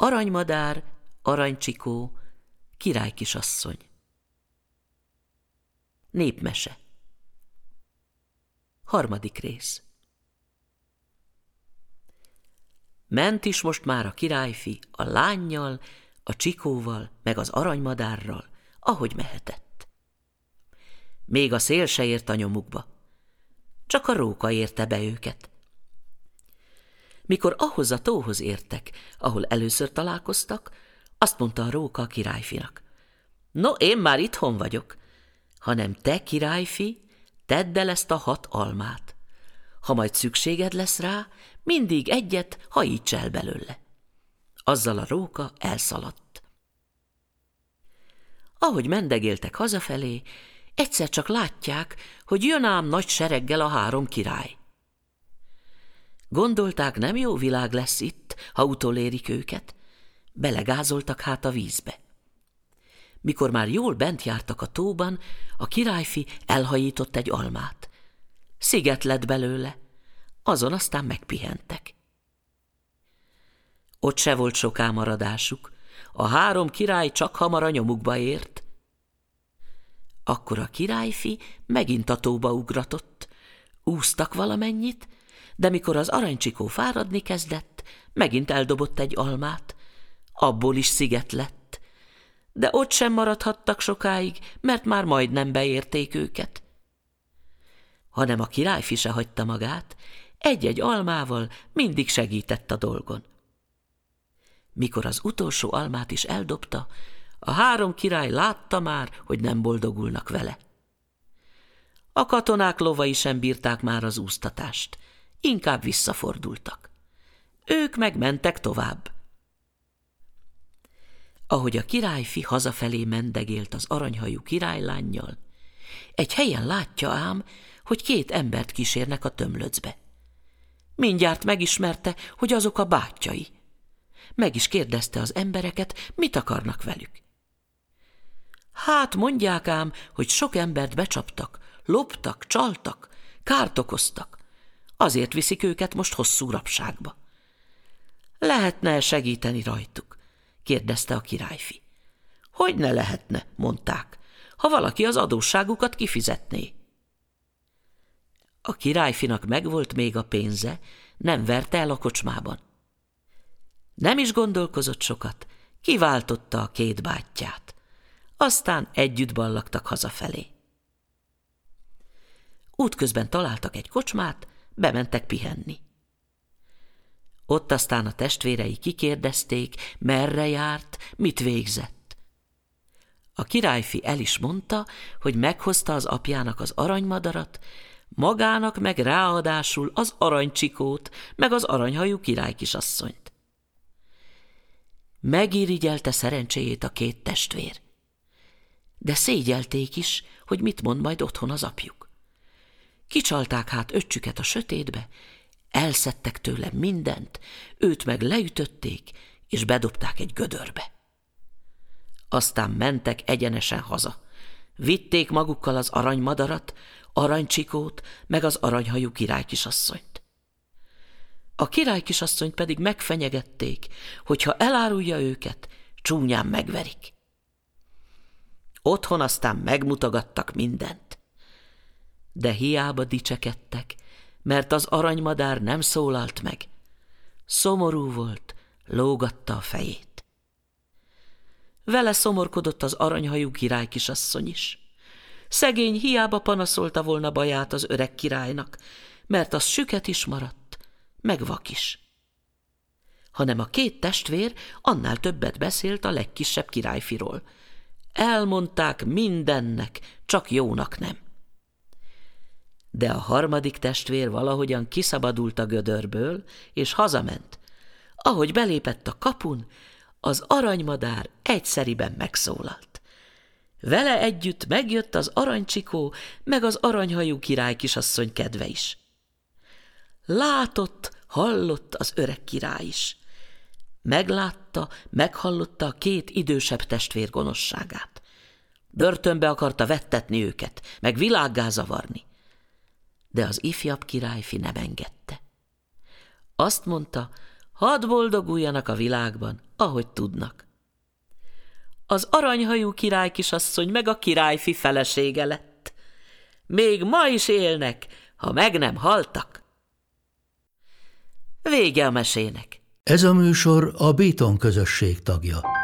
aranymadár, aranycsikó, királykisasszony. Népmese Harmadik rész Ment is most már a királyfi a lányjal, a csikóval, meg az aranymadárral, ahogy mehetett. Még a szél se ért a nyomukba, csak a róka érte be őket. Mikor ahhoz a tóhoz értek, ahol először találkoztak, azt mondta a róka a királyfinak. No, én már itthon vagyok, hanem te, királyfi, tedd el ezt a hat almát. Ha majd szükséged lesz rá, mindig egyet hajíts el belőle. Azzal a róka elszaladt. Ahogy mendegéltek hazafelé, egyszer csak látják, hogy jön ám nagy sereggel a három király. Gondolták, nem jó világ lesz itt, ha utolérik őket. Belegázoltak hát a vízbe. Mikor már jól bent jártak a tóban, a királyfi elhajított egy almát. Sziget lett belőle, azon aztán megpihentek. Ott se volt soká maradásuk, a három király csak hamar a nyomukba ért. Akkor a királyfi megint a tóba ugratott, úsztak valamennyit, de mikor az aranycsikó fáradni kezdett, megint eldobott egy almát, abból is sziget lett. De ott sem maradhattak sokáig, mert már majdnem beérték őket. Hanem a királyfi se hagyta magát, egy-egy almával mindig segített a dolgon. Mikor az utolsó almát is eldobta, a három király látta már, hogy nem boldogulnak vele. A katonák lovai sem bírták már az úsztatást, inkább visszafordultak. Ők megmentek tovább. Ahogy a királyfi hazafelé mendegélt az aranyhajú királylánnyal, egy helyen látja ám, hogy két embert kísérnek a tömlöcbe. Mindjárt megismerte, hogy azok a bátyjai. Meg is kérdezte az embereket, mit akarnak velük. Hát mondják ám, hogy sok embert becsaptak, loptak, csaltak, kárt okoztak. Azért viszik őket most hosszú rapságba. Lehetne segíteni rajtuk? kérdezte a királyfi. Hogy ne lehetne, mondták, ha valaki az adósságukat kifizetné. A királyfinak megvolt még a pénze, nem verte el a kocsmában. Nem is gondolkozott sokat, kiváltotta a két bátyját. Aztán együtt ballagtak hazafelé. Útközben találtak egy kocsmát, bementek pihenni. Ott aztán a testvérei kikérdezték, merre járt, mit végzett. A királyfi el is mondta, hogy meghozta az apjának az aranymadarat, magának meg ráadásul az aranycsikót, meg az aranyhajú királykisasszonyt. Megirigyelte szerencséjét a két testvér. De szégyelték is, hogy mit mond majd otthon az apjuk. Kicsalták hát öccsüket a sötétbe, elszedtek tőle mindent, őt meg leütötték, és bedobták egy gödörbe. Aztán mentek egyenesen haza. Vitték magukkal az aranymadarat, aranycsikót, meg az aranyhajú királykisasszonyt. A királykisasszonyt pedig megfenyegették, hogy ha elárulja őket, csúnyán megverik. Otthon aztán megmutogattak mindent. De hiába dicsekedtek, mert az aranymadár nem szólalt meg. Szomorú volt, lógatta a fejét. Vele szomorkodott az aranyhajú király kisasszony is. Szegény hiába panaszolta volna baját az öreg királynak, mert az süket is maradt, meg vak is. Hanem a két testvér annál többet beszélt a legkisebb királyfiról. Elmondták mindennek, csak jónak nem de a harmadik testvér valahogyan kiszabadult a gödörből, és hazament. Ahogy belépett a kapun, az aranymadár egyszeriben megszólalt. Vele együtt megjött az aranycsikó, meg az aranyhajú király kisasszony kedve is. Látott, hallott az öreg király is. Meglátta, meghallotta a két idősebb testvér gonoszságát. Börtönbe akarta vettetni őket, meg világgá zavarni de az ifjabb királyfi nem engedte. Azt mondta, hadd boldoguljanak a világban, ahogy tudnak. Az aranyhajú király kisasszony meg a királyfi felesége lett. Még ma is élnek, ha meg nem haltak. Vége a mesének. Ez a műsor a Béton közösség tagja.